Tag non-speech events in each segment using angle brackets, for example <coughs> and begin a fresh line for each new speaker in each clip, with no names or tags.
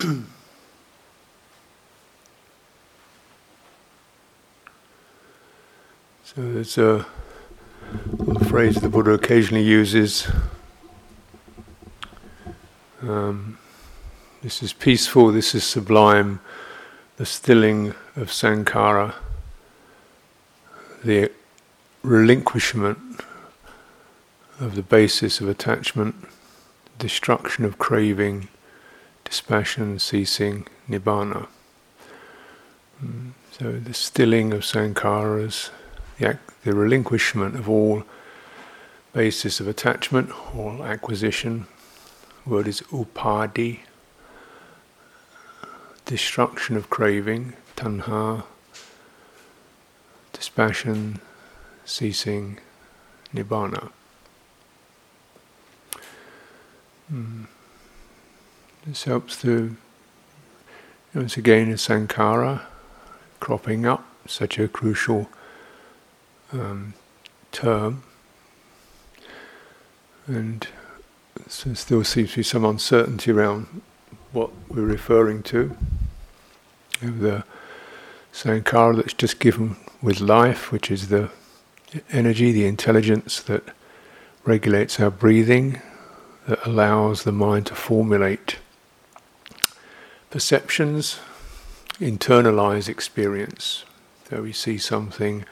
<clears throat> So there's a, phrase the Buddha occasionally uses. Um, this is peaceful, this is sublime, the stilling of sankhara, the relinquishment of the basis of attachment, destruction of craving, dispassion, ceasing, nibbana. Mm, so the stilling of sankharas, the, the relinquishment of all basis of attachment, all acquisition. The word is upadhi, destruction of craving, tanha, dispassion, ceasing, nibbana. Mm. This helps to, once again, a sankhara cropping up, such a crucial um, term, and so still seems to be some uncertainty around what we're referring to. The sankhara that's just given with life, which is the energy, the intelligence that regulates our breathing, that allows the mind to formulate perceptions, internalize experience. So we see something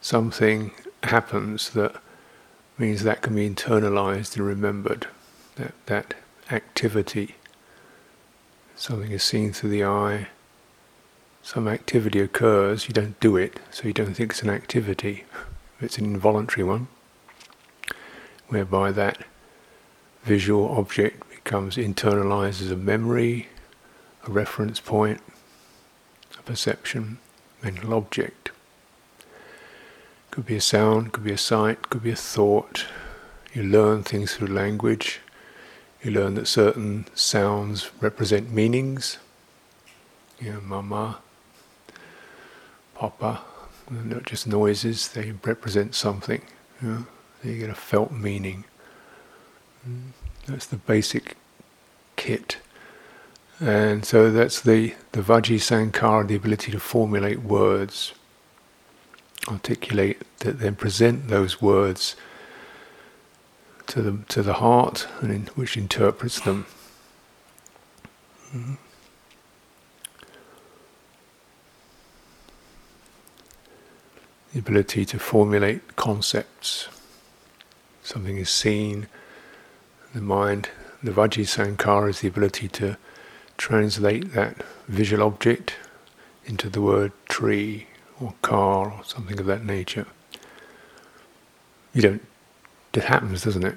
something happens that means that can be internalized and remembered. That that activity, something is seen through the eye. Some activity occurs, you don't do it, so you don't think it's an activity. <laughs> It's an involuntary one, whereby that visual object becomes internalized as a memory, a reference point, a perception, mental object. Could be a sound, could be a sight, could be a thought. You learn things through language. You learn that certain sounds represent meanings. You know, mama, papa, They're not just noises, they represent something. You, know, you get a felt meaning. Mm, that's the basic kit. And so that's the, the Vaci Sankhara, the ability to formulate words articulate, that then present those words to the to the heart, and in, which interprets them. Mm-hmm. The ability to formulate concepts. Something is seen, the mind, the Vaci Sankhara is the ability to translate that visual object into the word tree, or car or something of that nature. You don't, it happens, doesn't it?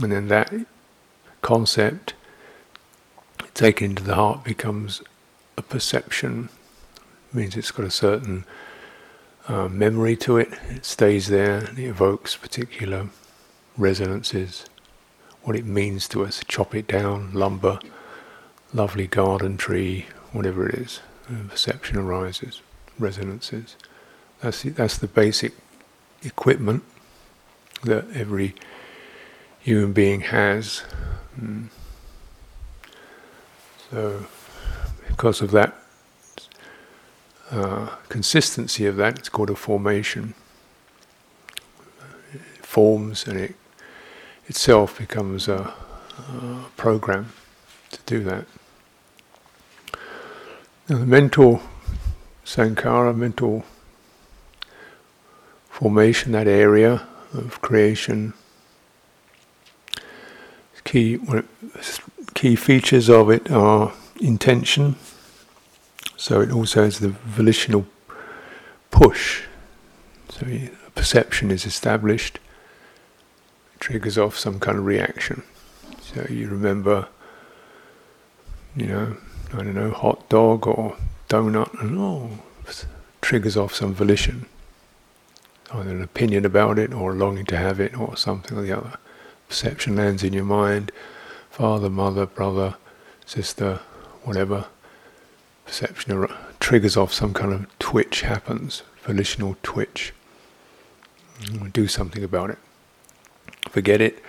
And then that concept taken into the heart becomes a perception, it means it's got a certain uh, memory to it, it stays there, and it evokes particular resonances, what it means to us, chop it down, lumber, lovely garden tree, whatever it is, perception arises resonances. That's the, that's the basic equipment that every human being has. Mm. So, because of that uh, consistency of that, it's called a formation. It forms and it itself becomes a, a program to do that. Now, the mental sankara, mental formation, that area of creation. Key key features of it are intention. So it also has the volitional push. So perception is established, triggers off some kind of reaction. So you remember, you know, I don't know, hot dog or donut, and oh, triggers off some volition, either an opinion about it or a longing to have it or something or the other. Perception lands in your mind, father, mother, brother, sister, whatever. Perception triggers off some kind of twitch happens, volitional twitch. Mm, do something about it. Forget it,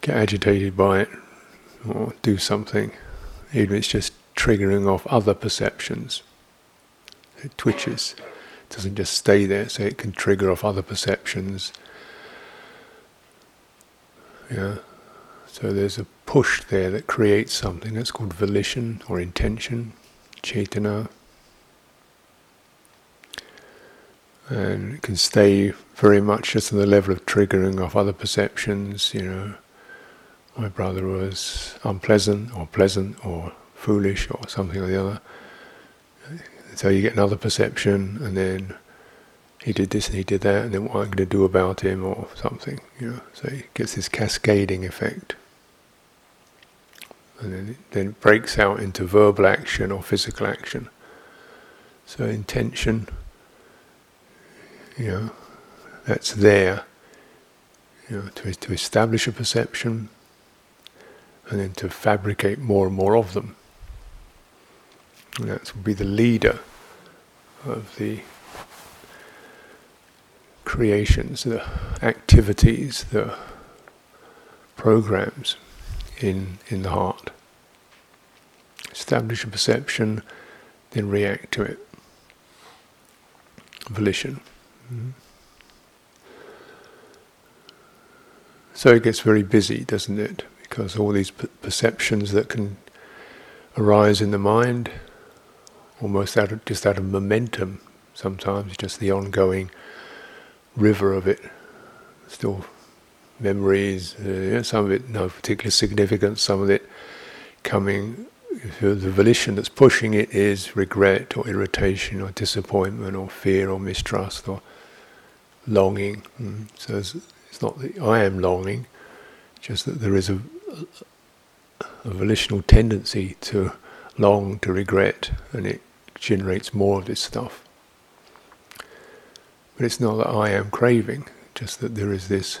get agitated by it, or do something even if it's just triggering off other perceptions. It twitches, it doesn't just stay there, so it can trigger off other perceptions. Yeah. So there's a push there that creates something that's called volition or intention, cetana. And it can stay very much just on the level of triggering off other perceptions, you know, my brother was unpleasant or pleasant or foolish or something or the other. So you get another perception, and then he did this and he did that, and then what am I going to do about him or something, you know. So it gets this cascading effect. And then it, then it breaks out into verbal action or physical action. So intention, you know, that's there, you know, to, to establish a perception, and then to fabricate more and more of them. That will be the leader of the creations, the activities, the programs in, in the heart. Establish a perception, then react to it. Volition. Mm-hmm. So it gets very busy, doesn't it? because all these perceptions that can arise in the mind, almost out of, just out of momentum, sometimes just the ongoing river of it, still memories, uh, some of it no particular significance, some of it coming, the volition that's pushing it is regret or irritation or disappointment or fear or mistrust or longing. Mm. So it's, it's not that I am longing, just that there is a, a volitional tendency to long, to regret, and it generates more of this stuff. But it's not that I am craving, just that there is this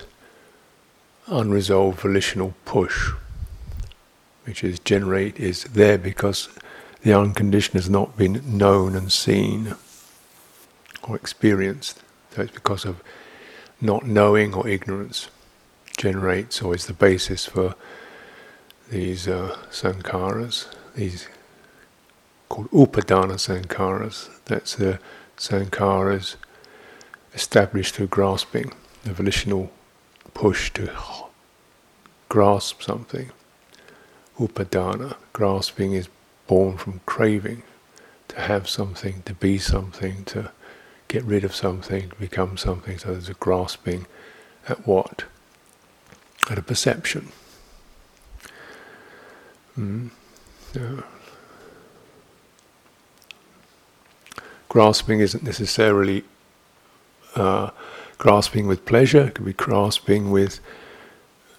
unresolved volitional push, which is generate is there because the unconditioned has not been known and seen or experienced. So it's because of not knowing or ignorance generates or is the basis for these uh, sankharas, these called upadana sankharas. That's the sankharas established through grasping, the volitional push to grasp something. Upadana, grasping is born from craving, to have something, to be something, to get rid of something, to become something. So there's a grasping at what? At a perception. Mm. Yeah. Grasping isn't necessarily uh, grasping with pleasure, it could be grasping with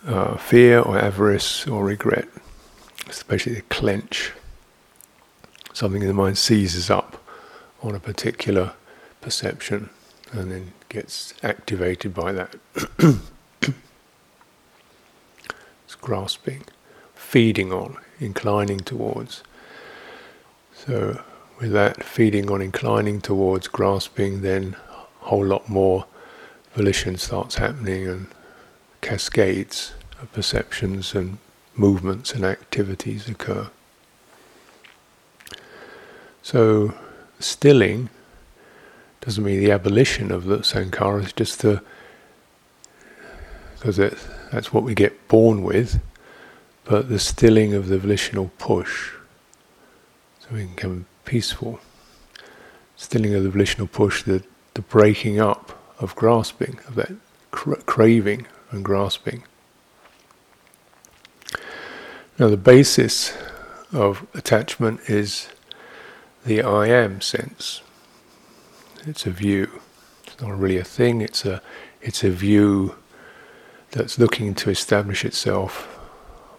uh, fear or avarice or regret, especially the clench. Something in the mind seizes up on a particular perception and then gets activated by that. <coughs> it's grasping, feeding on inclining towards. So, with that feeding on inclining towards, grasping, then a whole lot more volition starts happening and cascades of perceptions and movements and activities occur. So, stilling doesn't mean the abolition of the sankhara, it's just the because that's what we get born with but the stilling of the volitional push, so we can peaceful. Stilling of the volitional push, the, the breaking up of grasping, of that cra- craving and grasping. Now, the basis of attachment is the I am sense. It's a view. It's not really a thing. It's a it's a view that's looking to establish itself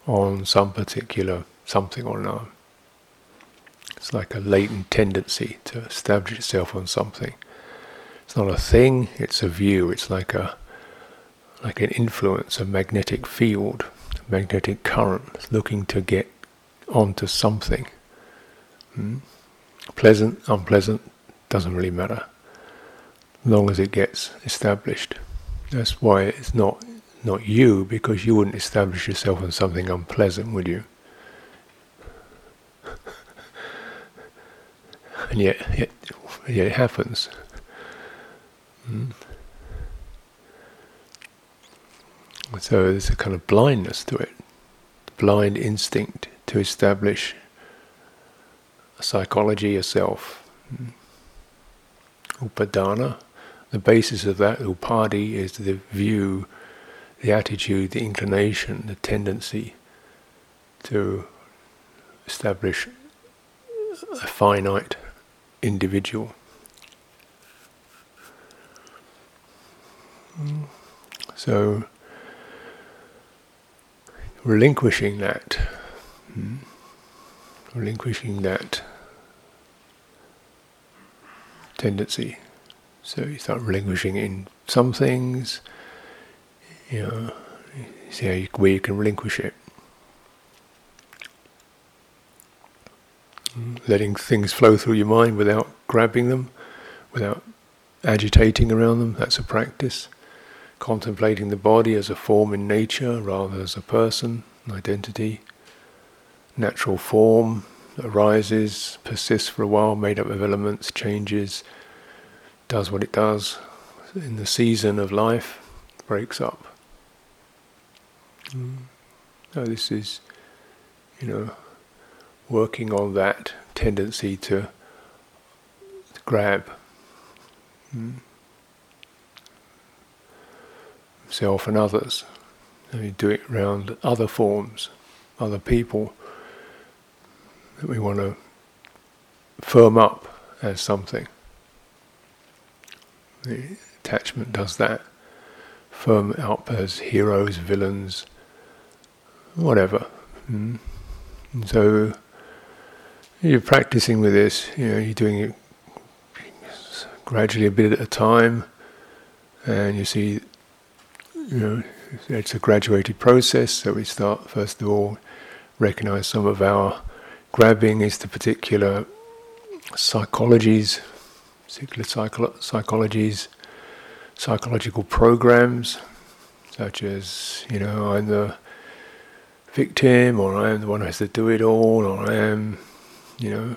on some particular something or another. It's like a latent tendency to establish itself on something. It's not a thing, it's a view, it's like a like an influence, a magnetic field, a magnetic current, looking to get onto something. Hmm? Pleasant, unpleasant, doesn't really matter. As long as it gets established. That's why it's not not you, because you wouldn't establish yourself on something unpleasant, would you? And yet, yet, yet it happens. Mm. So there's a kind of blindness to it, blind instinct to establish a psychology, a self. Mm. Upadana, the basis of that, upadhi, is the view, the attitude, the inclination, the tendency to establish a finite individual. So, relinquishing that, hmm, relinquishing that tendency. So you start relinquishing in some things, you know, see how you, where you can relinquish it. Letting things flow through your mind without grabbing them, without agitating around them, that's a practice. Contemplating the body as a form in nature rather as a person, an identity. Natural form arises, persists for a while, made up of elements, changes, does what it does. In the season of life, breaks up. Mm. So this is, you know, working on that tendency to, grab mm, self and others. And you do it around other forms, other people that we want to firm up as something. The attachment does that. Firm up as heroes, villains, whatever. Mm. so you're practicing with this, you know, you're doing it gradually a bit at a time, and you see, you know, it's a graduated process. So we start first of all, recognize some of our grabbing is the particular psychologies, particular psycho- psychologies, psychological programs, such as you know, I'm the victim, or I am the one who has to do it all, or I am you know,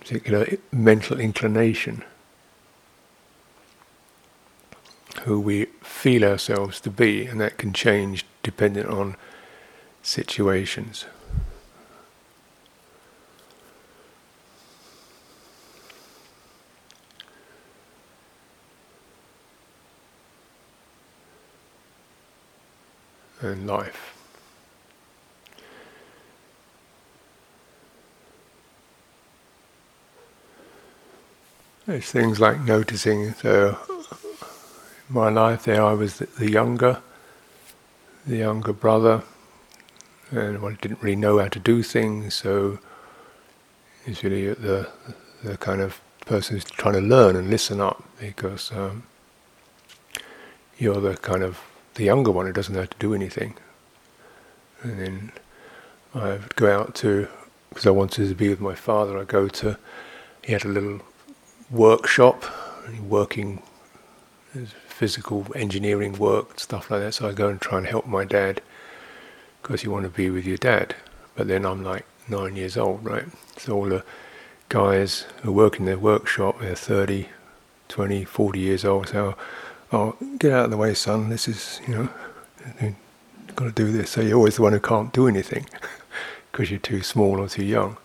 particular mental inclination, who we feel ourselves to be, and that can change dependent on situations. And life. There's things like noticing. So, in my life, there I was the younger, the younger brother, and I didn't really know how to do things. So, it's really the the kind of person who's trying to learn and listen up because um, you're the kind of the younger one who doesn't know how to do anything. And then I would go out to because I wanted to be with my father. I go to he had a little workshop, working physical engineering work, stuff like that. So I go and try and help my dad because you want to be with your dad. But then I'm like nine years old, right? So all the guys who work in their workshop, they're 30, 20, 40 years old. So, oh, get out of the way, son. This is, you know, you've got to do this. So you're always the one who can't do anything <laughs> because you're too small or too young.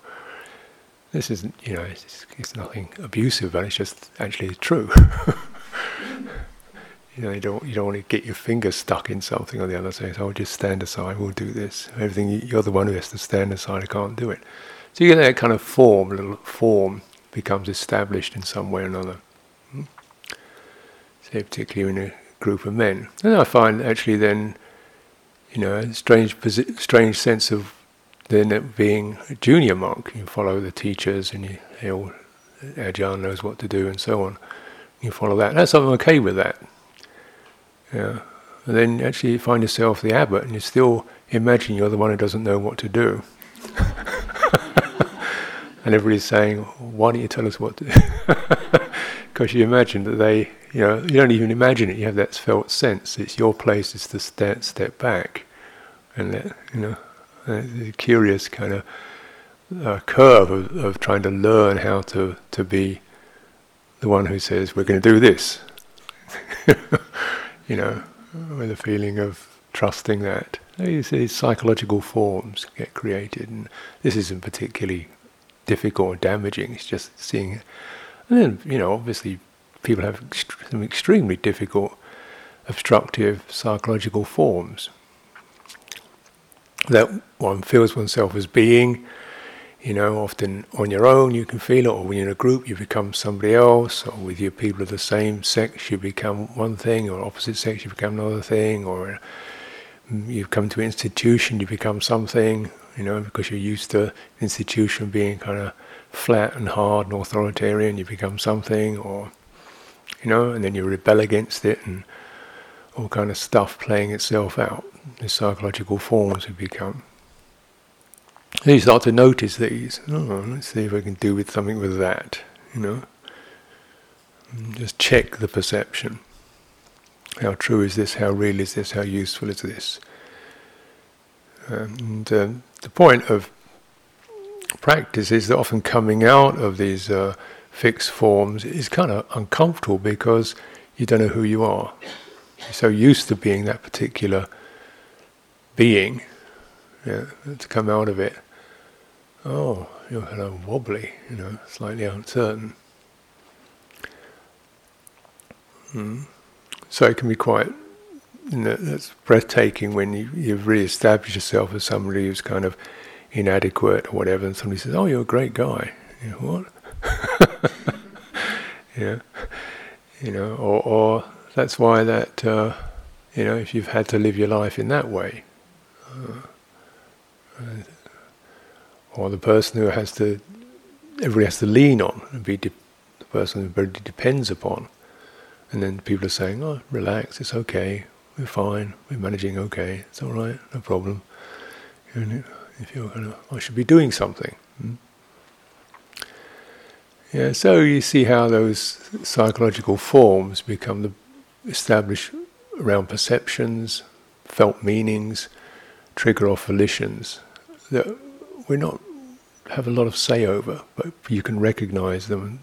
This isn't, you know, it's, it's nothing abusive, but it's just actually true. <laughs> you know, you don't you don't want to get your fingers stuck in something or the other. So I'll just stand aside. We'll do this. Everything you're the one who has to stand aside. I can't do it. So you get that kind of form, little form becomes established in some way or another. Hmm? Say, particularly in a group of men. And I find actually then, you know, a strange, strange sense of then being a junior monk, you follow the teachers and you, you Ajahn knows what to do and so on. You follow that. That's I'm okay with that. Yeah. And then actually you find yourself the abbot and you still imagine you're the one who doesn't know what to do. <laughs> and everybody's saying, why don't you tell us what to do? <laughs> Because you imagine that they, you know, you don't even imagine it, you have that felt sense. It's your place it's to step, step back and let, you know, uh, curious kind of uh, curve of, of trying to learn how to, to be the one who says, we're going to do this. <laughs> you know, with a feeling of trusting that. These, these psychological forms get created, and this isn't particularly difficult or damaging, it's just seeing. And then, you know, obviously people have some extremely difficult obstructive psychological forms that one feels oneself as being. You know, often on your own you can feel it, or when you're in a group you become somebody else, or with your people of the same sex you become one thing, or opposite sex you become another thing, or mm, you've come to an institution you become something, you know, because you're used to institution being kind of flat and hard and authoritarian, you become something, or you know, and then you rebel against it, and all kind of stuff playing itself out. The psychological forms have become. Then you start to notice these. Oh, let's see if I can do with something with that. You know, and just check the perception. How true is this? How real is this? How useful is this? And um, the point of practice is that often coming out of these uh, fixed forms is kind of uncomfortable because you don't know who you are. You're so used to being that particular being, yeah, to come out of it, oh, you're kind of wobbly, you know, slightly uncertain. Mm. So it can be quite, you know, that's breathtaking when you, you've really established yourself as somebody who's kind of inadequate or whatever, and somebody says, "Oh, you're a great guy." You know, what? <laughs> yeah, you know, or, or that's why that uh, you know if you've had to live your life in that way, uh, or the person who has to everybody has to lean on and be de- the person who everybody depends upon, and then people are saying, "Oh, relax, it's okay, we're fine, we're managing okay, it's all right, no problem." And if you're gonna, I should be doing something. Hmm? Yeah, so you see how those psychological forms become the establish around perceptions, felt meanings, trigger off volitions that we not have a lot of say over, but you can recognize them.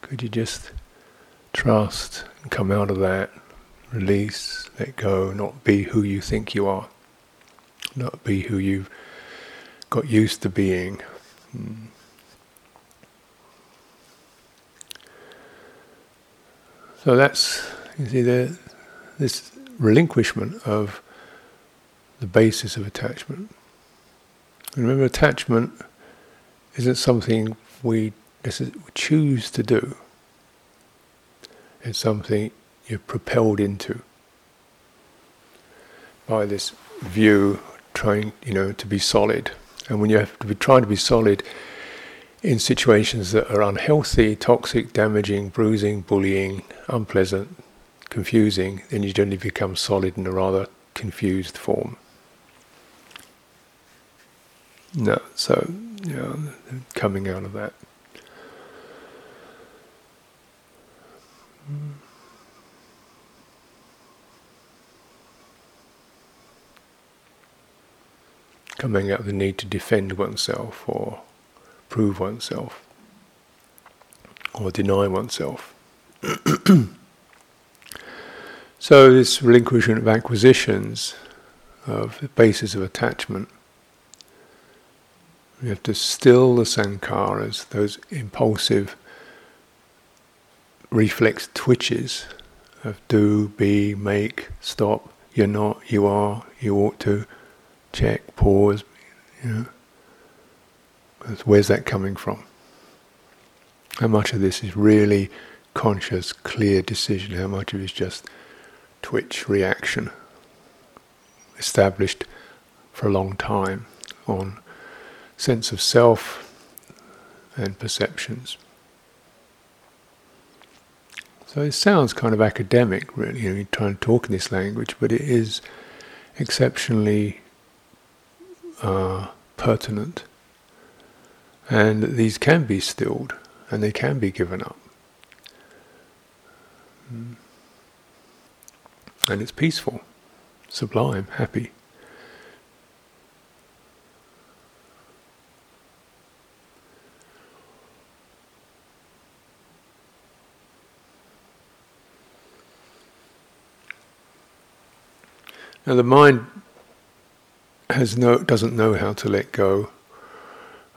Could you just trust and come out of that, release, let go, not be who you think you are, not be who you've got used to being. Hmm. So that's you see, the, this relinquishment of the basis of attachment. remember, attachment isn't something we choose to do. It's something you're propelled into by this view, trying, you know, to be solid. And when you have to be trying to be solid in situations that are unhealthy, toxic, damaging, bruising, bullying, unpleasant, confusing, then you generally become solid in a rather confused form. No, so you know, coming out of that. Coming out of the need to defend oneself or prove oneself or deny oneself. <clears throat> So this relinquishment of acquisitions, of the basis of attachment, we have to still the sankharas, those impulsive reflex twitches of do, be, make, stop, you're not, you are, you ought to, check, pause, you know. Where's that coming from? How much of this is really conscious, clear decision? How much of it is just twitch reaction established for a long time on sense of self and perceptions. So it sounds kind of academic, really. You know, you're trying to talk in this language, but it is exceptionally uh, pertinent. And these can be stilled and they can be given up. Mm and it's peaceful, sublime, happy. Now the mind has no doesn't know how to let go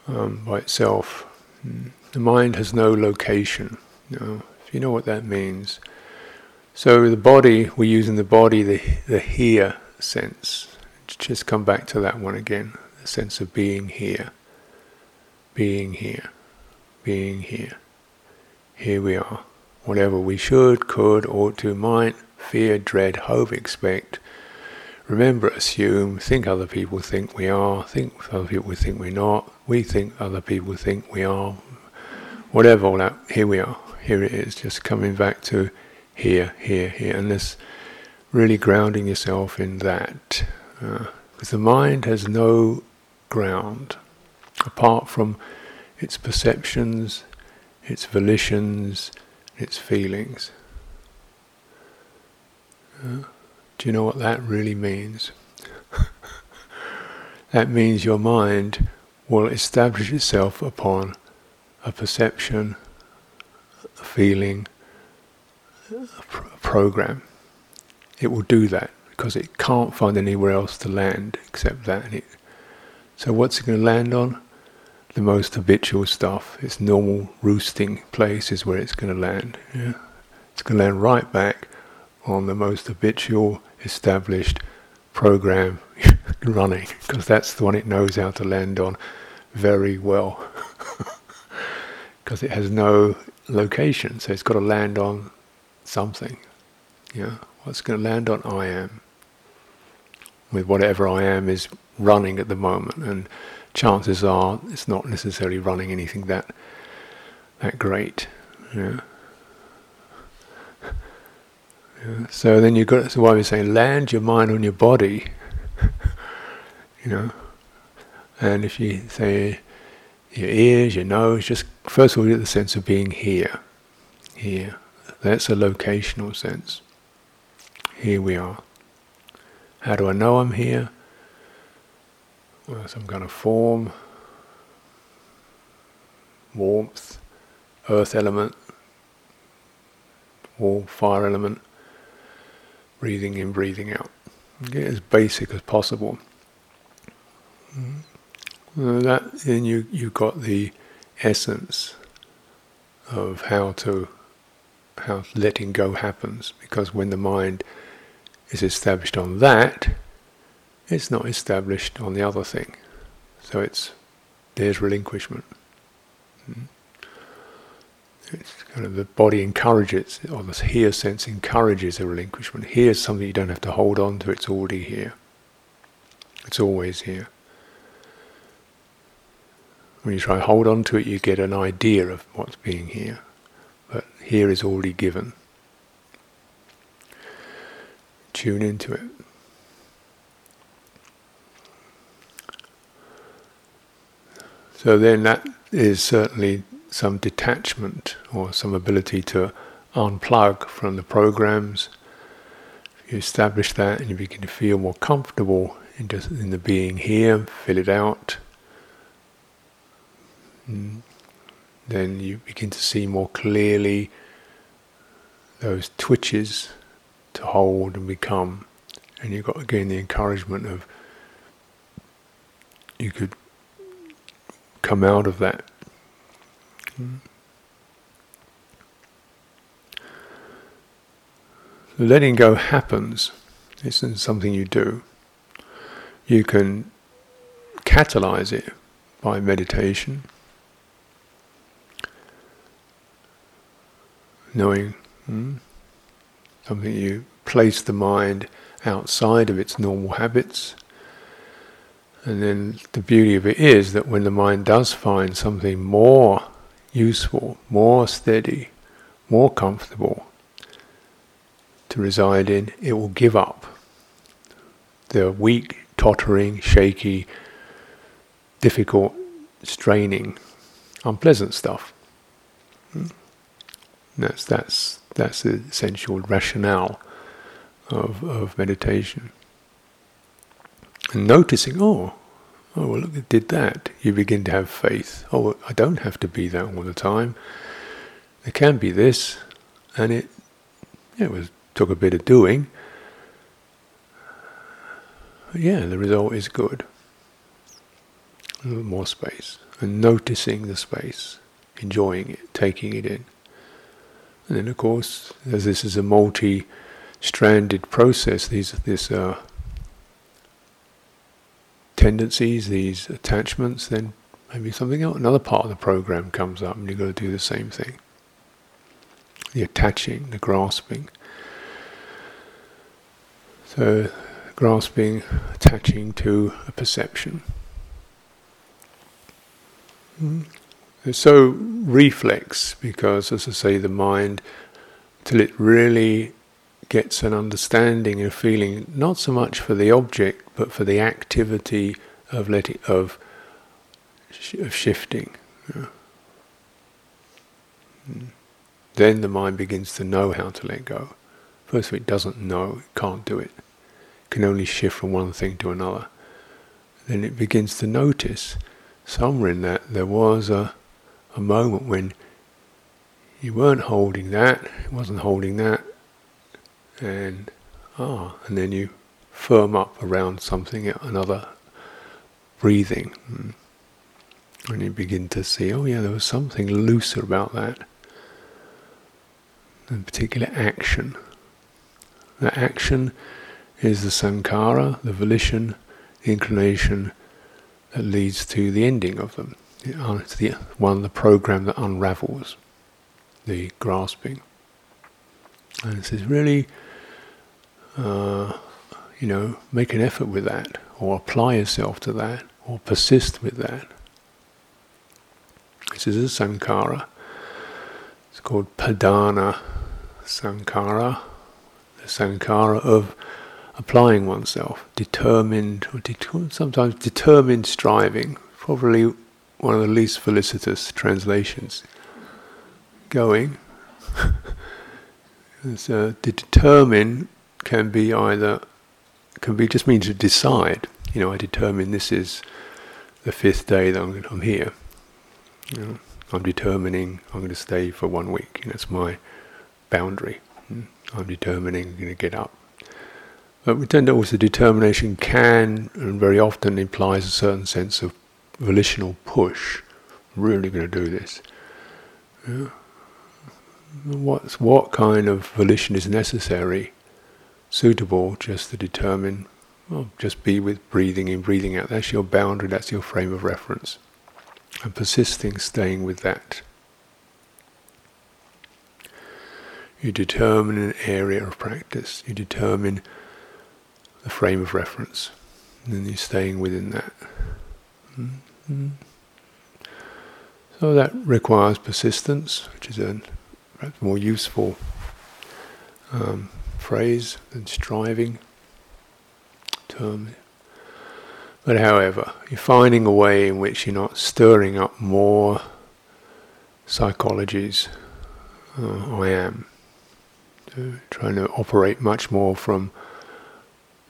um, by itself. Hmm. The mind has no location. You know, if you know what that means, so the body, we're using the body, the the here sense. Just come back to that one again. The sense of being here, being here, being here. Here we are. Whatever we should, could, ought to, might, fear, dread, hope, expect. Remember, assume, think other people think we are, think other people think we're not, we think other people think we are, whatever all that, here we are, here it is, just coming back to here, here, here, and this really grounding yourself in that. Uh, because the mind has no ground apart from its perceptions, its volitions, its feelings. Uh, do you know what that really means? <laughs> that means your mind will establish itself upon a perception, a feeling, program. It will do that because it can't find anywhere else to land except that. It, so what's it going to land on? The most habitual stuff. Its normal roosting place is where it's going to land. Yeah? It's going to land right back on the most habitual, established program <laughs> running because that's the one it knows how to land on very well <laughs> because it has no location so it's got to land on something yeah what's going to land on I am with whatever I am is running at the moment and chances are it's not necessarily running anything that that great yeah yeah, so then you've got, So why we're saying land your mind on your body, <laughs> you know. And if you say your ears, your nose, just first of all you get the sense of being here. Here. That's a locational sense. Here we are. How do I know I'm here? Well, some kind of form, warmth, earth element, warm fire element, breathing in, breathing out. Get as basic as possible. Mm-hmm. that then you you got the essence of how to how letting go happens because when the mind is established on that, it's not established on the other thing. So it's there's relinquishment. Mm-hmm. It's kind of the body encourages, or the here sense encourages a relinquishment. Here's something you don't have to hold on to, it's already here. It's always here. When you try to hold on to it, you get an idea of what's being here. Here is already given. Tune into it. So then that is certainly some detachment or some ability to unplug from the programs. You establish that and you begin to feel more comfortable in, just, in the being here, fill it out. Mm. Then you begin to see more clearly those twitches to hold and become. And you've got again the encouragement of you could come out of that Letting go happens. This isn't something you do. You can catalyze it by meditation, knowing hmm, something you place the mind outside of its normal habits. And then the beauty of it is that when the mind does find something more useful, more steady, more comfortable to reside in, it will give up the weak, tottering, shaky, difficult, straining, unpleasant stuff. Hmm? That's that's that's the essential rationale of of meditation. And noticing, oh, Oh, well, look, it did that. You begin to have faith. Oh, I don't have to be that all the time. There can be this, and it, it was took a bit of doing. But yeah, the result is good. A little more space. And noticing the space, enjoying it, taking it in. And then, of course, as this is a multi stranded process, these, this uh, tendencies, these attachments, then maybe something else, another part of the program comes up and you've got to do the same thing. The attaching, the grasping. So, grasping, attaching to a perception. Mm. It's so reflex because, as I say, the mind, till it really gets an understanding and a feeling, not so much for the object, but for the activity of letting of, of shifting. Yeah. Then the mind begins to know how to let go. First of all, it doesn't know, it can't do it. It can only shift from one thing to another. Then it begins to notice somewhere in that there was a, a moment when you weren't holding that, it wasn't holding that, and ah, and then you firm up around something, another breathing, hmm. and you begin to see, oh yeah, there was something looser about that, in particular action. That action is the sankhara, the volition, the inclination that leads to the ending of them. It's the one, the program that unravels the grasping. And it says, really, uh, you know, make an effort with that, or apply yourself to that, or persist with that. This is a sankhara. It's called padhana sankhara, the sankhara of applying oneself, determined, or det- sometimes determined striving, probably one of the least felicitous translations. Going. <laughs> so to determine can be either can be just mean to decide. You know, I determine this is the fifth day that I'm, I'm here. You know, I'm determining I'm going to stay for one week. You know, that's my boundary. Hmm. I'm determining I'm going to get up. But we tend to also determination can and very often implies a certain sense of volitional push. Really going to do this. Yeah. What's, what kind of volition is necessary suitable just to determine, well, just be with breathing in, breathing out. That's your boundary, that's your frame of reference. And persisting, staying with that. You determine an area of practice, you determine the frame of reference, and then you're staying within that. Hmm? Mm-hmm. So that requires persistence, which is a perhaps more useful um, phrase than striving term. But however, you're finding a way in which you're not stirring up more psychologies. Uh, I am so trying to operate much more from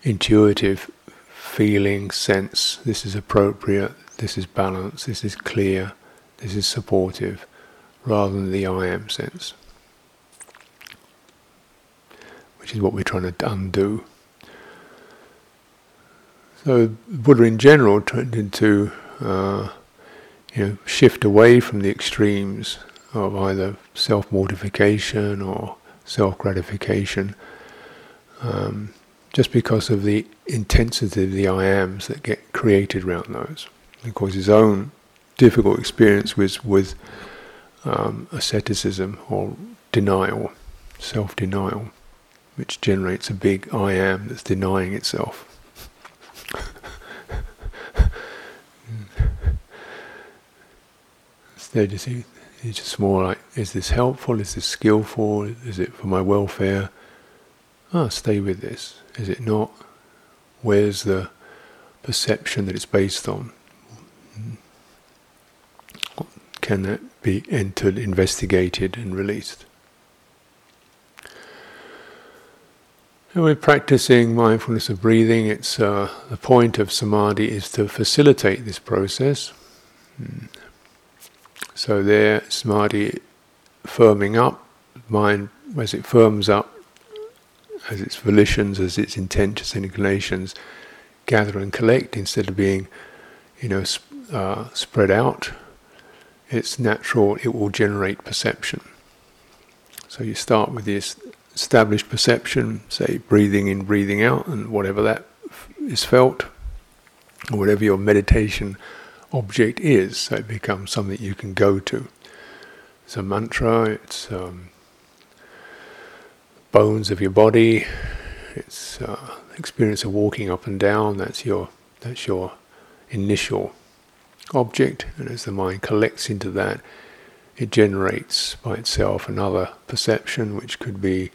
intuitive feeling, sense. This is appropriate. This is balanced. This is clear. This is supportive, rather than the I am sense which is what we're trying to undo. So Buddha in general tended to uh, you know, shift away from the extremes of either self-mortification or self-gratification um, just because of the intensity of the I ams that get created around those. Of course, his own difficult experience was with um, asceticism or denial, self-denial which generates a big I am that's denying itself. <laughs> Instead, you see, it's just more like, is this helpful? Is this skillful? Is it for my welfare? Ah, oh, stay with this. Is it not? Where's the perception that it's based on? Can that be entered, investigated, and released? And we're practicing mindfulness of breathing. It's uh, the point of samadhi is to facilitate this process. Hmm. So there, samadhi firming up, mind as it firms up, as its volitions, as its intentions inclinations gather and collect instead of being, you know, uh, spread out, it's natural, it will generate perception. So you start with this established perception, say breathing in, breathing out, and whatever that is felt, or whatever your meditation object is, so it becomes something you can go to. It's a mantra, it's um, bones of your body, it's uh, experience of walking up and down, that's your, that's your initial object, and as the mind collects into that, it generates by itself another perception, which could be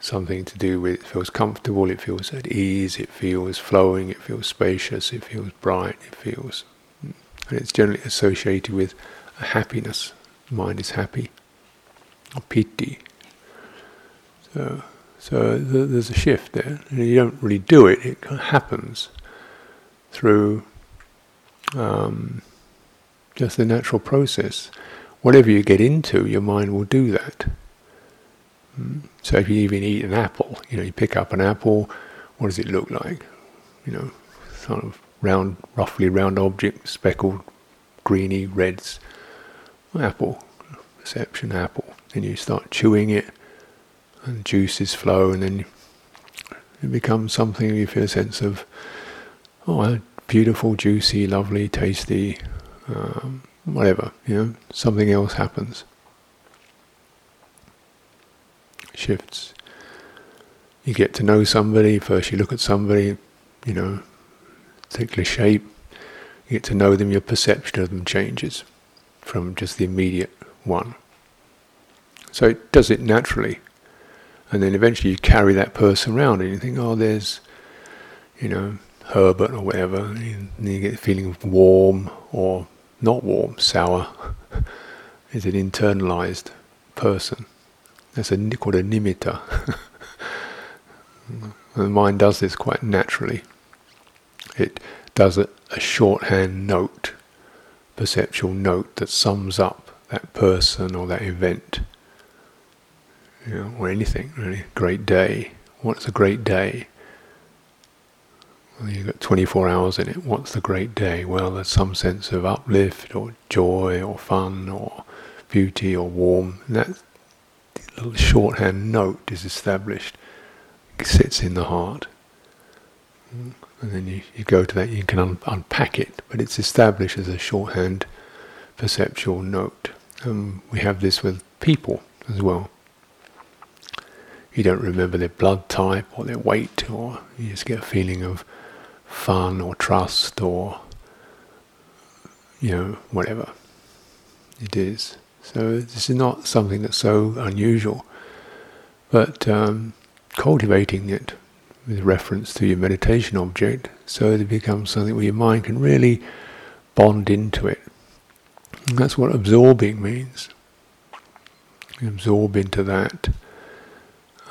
something to do with it feels comfortable, it feels at ease, it feels flowing, it feels spacious, it feels bright, it feels. And it's generally associated with a happiness. Mind is happy. A piti. So, so there's a shift there. And you don't really do it, it happens through um, just the natural process. Whatever you get into, your mind will do that. Hmm. So if you even eat an apple, you know, you pick up an apple, what does it look like? You know, sort of round, roughly round object, speckled, greeny reds. Apple, perception apple. Then you start chewing it, and juices flow, and then it becomes something you feel a sense of, oh, beautiful, juicy, lovely, tasty, um, whatever, you know, something else happens. Shifts. You get to know somebody, first you look at somebody, you know, particular shape, you get to know them, your perception of them changes from just the immediate one. So it does it naturally. And then eventually you carry that person around and you think, oh, there's, you know, Herbert or whatever, and you get the feeling of warm or not warm, sour, <laughs> is an internalized person. That's a, called a nimitta. <laughs> the mind does this quite naturally. It does a, a shorthand note, perceptual note that sums up that person or that event, you know, or anything really. Great day. What's a great day? You've got 24 hours in it. What's the great day? Well, there's some sense of uplift or joy or fun or beauty or warm. And that little shorthand note is established, it sits in the heart. And then you, you go to that, you can un- unpack it, but it's established as a shorthand perceptual note. Um, we have this with people as well. You don't remember their blood type or their weight, or you just get a feeling of fun or trust or you know whatever it is. So this is not something that's so unusual, but um, cultivating it with reference to your meditation object, so it becomes something where your mind can really bond into it. And that's what absorbing means. You absorb into that,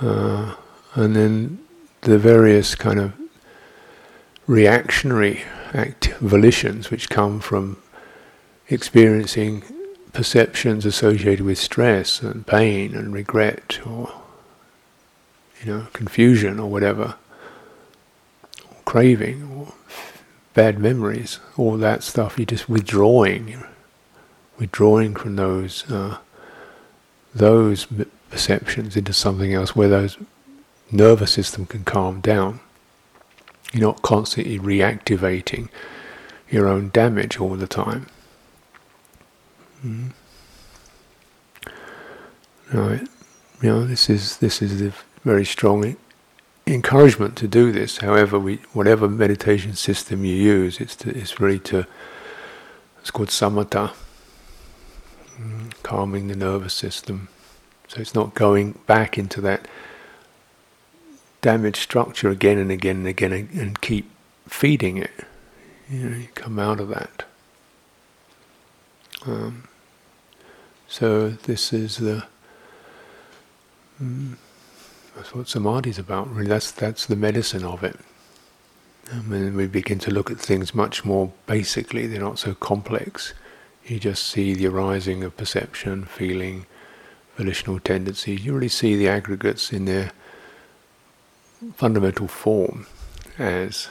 uh, and then the various kind of reactionary act volitions which come from experiencing perceptions associated with stress and pain and regret or you know confusion or whatever or craving or bad memories all that stuff you're just withdrawing withdrawing from those uh, those perceptions into something else where those nervous system can calm down you're not constantly reactivating your own damage all the time. Mm. Right. You know, this is this is a very strong encouragement to do this. However, we whatever meditation system you use, it's to, it's really to it's called samatha, mm, calming the nervous system. So it's not going back into that damage structure again and again and again and, keep feeding it. You know, you come out of that. Um, so this is the mm, that's what samadhi is about. Really, that's that's the medicine of it. And then we begin to look at things much more basically. They're not so complex. You just see the arising of perception, feeling, volitional tendencies. You really see the aggregates in their fundamental form as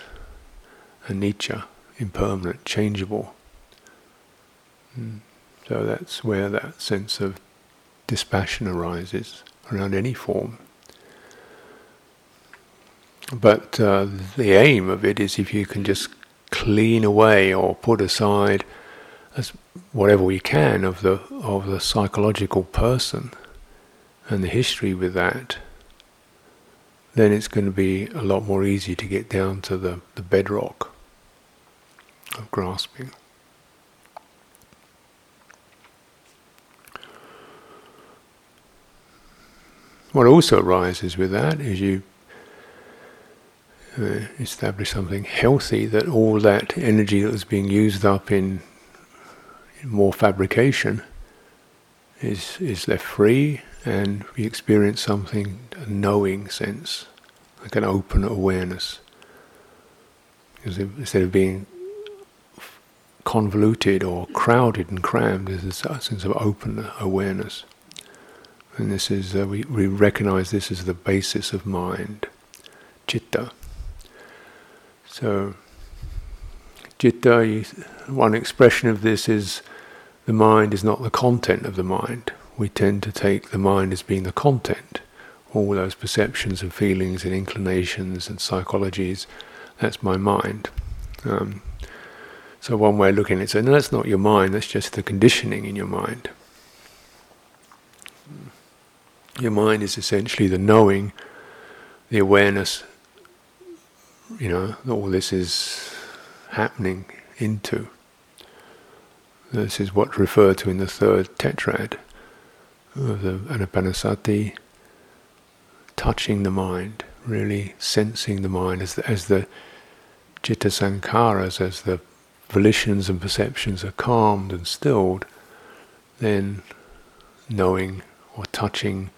anicca, impermanent, changeable. Mm. So that's where that sense of dispassion arises around any form. But uh, the aim of it is if you can just clean away or put aside as whatever we can of the of the psychological person and the history with that, then it's going to be a lot more easy to get down to the, the bedrock of grasping. What also arises with that is you uh, establish something healthy, that all that energy that was being used up in, in more fabrication is is left free, and we experience something a knowing sense, like an open awareness. Because instead of being convoluted or crowded and crammed, there's a sense of open awareness. And this is, uh, we, we recognize this as the basis of mind, citta. So, citta, one expression of this is the mind is not the content of the mind. We tend to take the mind as being the content. All those perceptions and feelings and inclinations and psychologies, that's my mind. Um, so one way of looking at it is, no, that's not your mind, that's just the conditioning in your mind. Your mind is essentially the knowing, the awareness, you know, that all this is happening into. This is what's referred to in the third tetrad of the Anapanasati, touching the mind, really sensing the mind as the, as the citta as the volitions and perceptions are calmed and stilled, then knowing or touching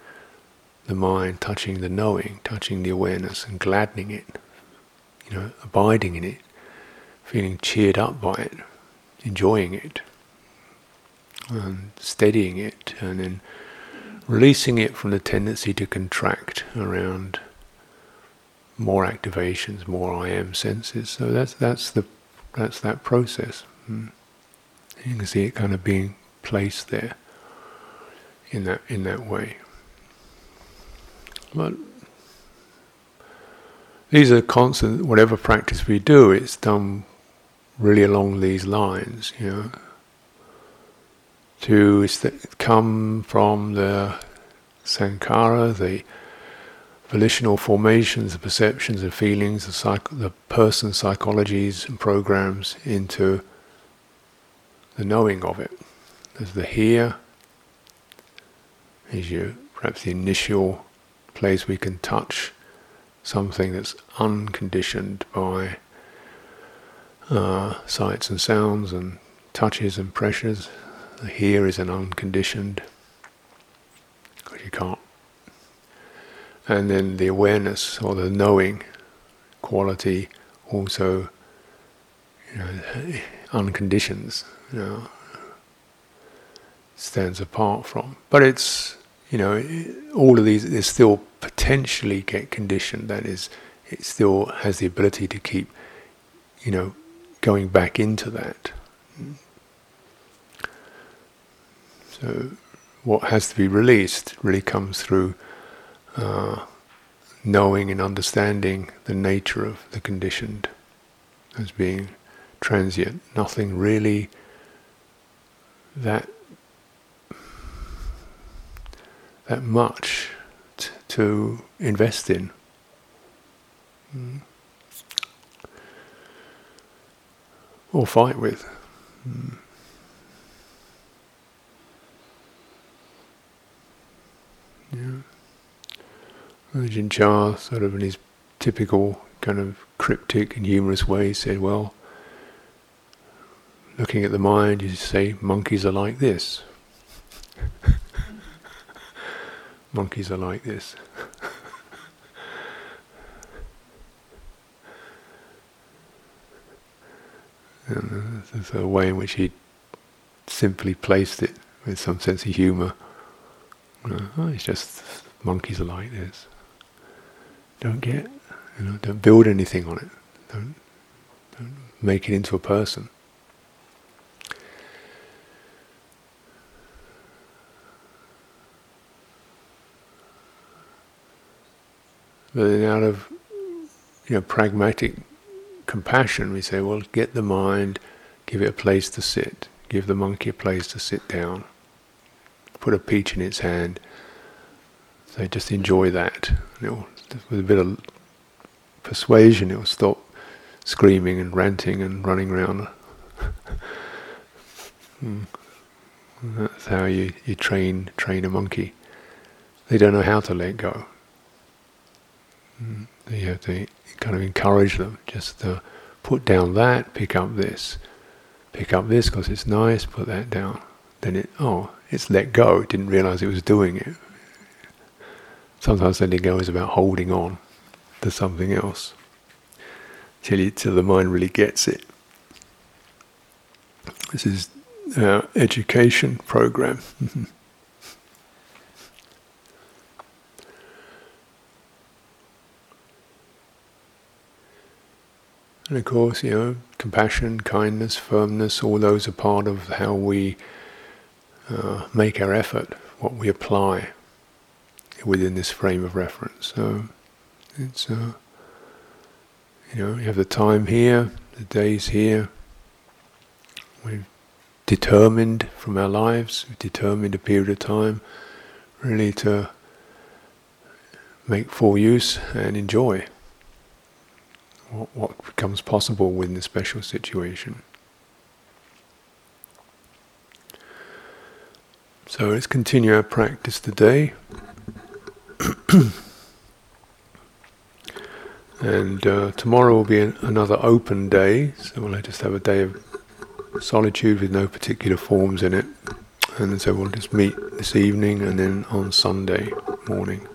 the mind, touching the knowing, touching the awareness and gladdening it, you know, abiding in it, feeling cheered up by it, enjoying it, and steadying it, and then releasing it from the tendency to contract around more activations, more I am senses. So that's that's the that's that process. Hmm. You can see it kind of being placed there in that in that way. But these are constant, whatever practice we do, it's done really along these lines, you know. To come from the sankhara, the volitional formations, the perceptions, the feelings, the, psych- the person psychologies and programs into the knowing of it. There's the here, is you perhaps the initial place we can touch something that's unconditioned by uh, sights and sounds and touches and pressures. Here is an unconditioned, because you can't. And then the awareness or the knowing quality also you know, unconditions, you know, stands apart from. But it's you know, all of these they still potentially get conditioned. That is, it still has the ability to keep, you know, going back into that. So, what has to be released really comes through uh, knowing and understanding the nature of the conditioned as being transient. Nothing really that that much t- to invest in. Mm. Or fight with. Mm. Yeah. Ajahn Chah, sort of in his typical kind of cryptic and humorous way, said, Well, looking at the mind, you say monkeys are like this. <laughs> Monkeys are like this. <laughs> and uh, there's a way in which he simply placed it with some sense of humour. Oh, it's just monkeys are like this. Don't get, you know, don't build anything on it. Don't, make it into a person. But then out of you know pragmatic compassion, we say, well, get the mind, give it a place to sit, give the monkey a place to sit down, put a peach in its hand. Say, just enjoy that. With a bit of persuasion, it will stop screaming and ranting and running around. <laughs> mm. That's how you, you train train a monkey. They don't know how to let go. Mm. You have to kind of encourage them just to put down that, pick up this, pick up this because it's nice, put that down. Then it, oh, it's let go. It didn't realize it was doing it. Sometimes letting go is about holding on to something else till, you, till the mind really gets it. This is our education program. <laughs> And of course, you know, compassion, kindness, firmness, all those are part of how we uh, make our effort, what we apply within this frame of reference. So it's, uh, you know, you have the time here, the days here. We've determined from our lives, we've determined a period of time really to make full use and enjoy what, becomes possible within the special situation. So let's continue our practice today. <clears throat> and uh, tomorrow will be an, another open day, so we'll just have a day of solitude with no particular forms in it. And so we'll just meet this evening and then on Sunday morning.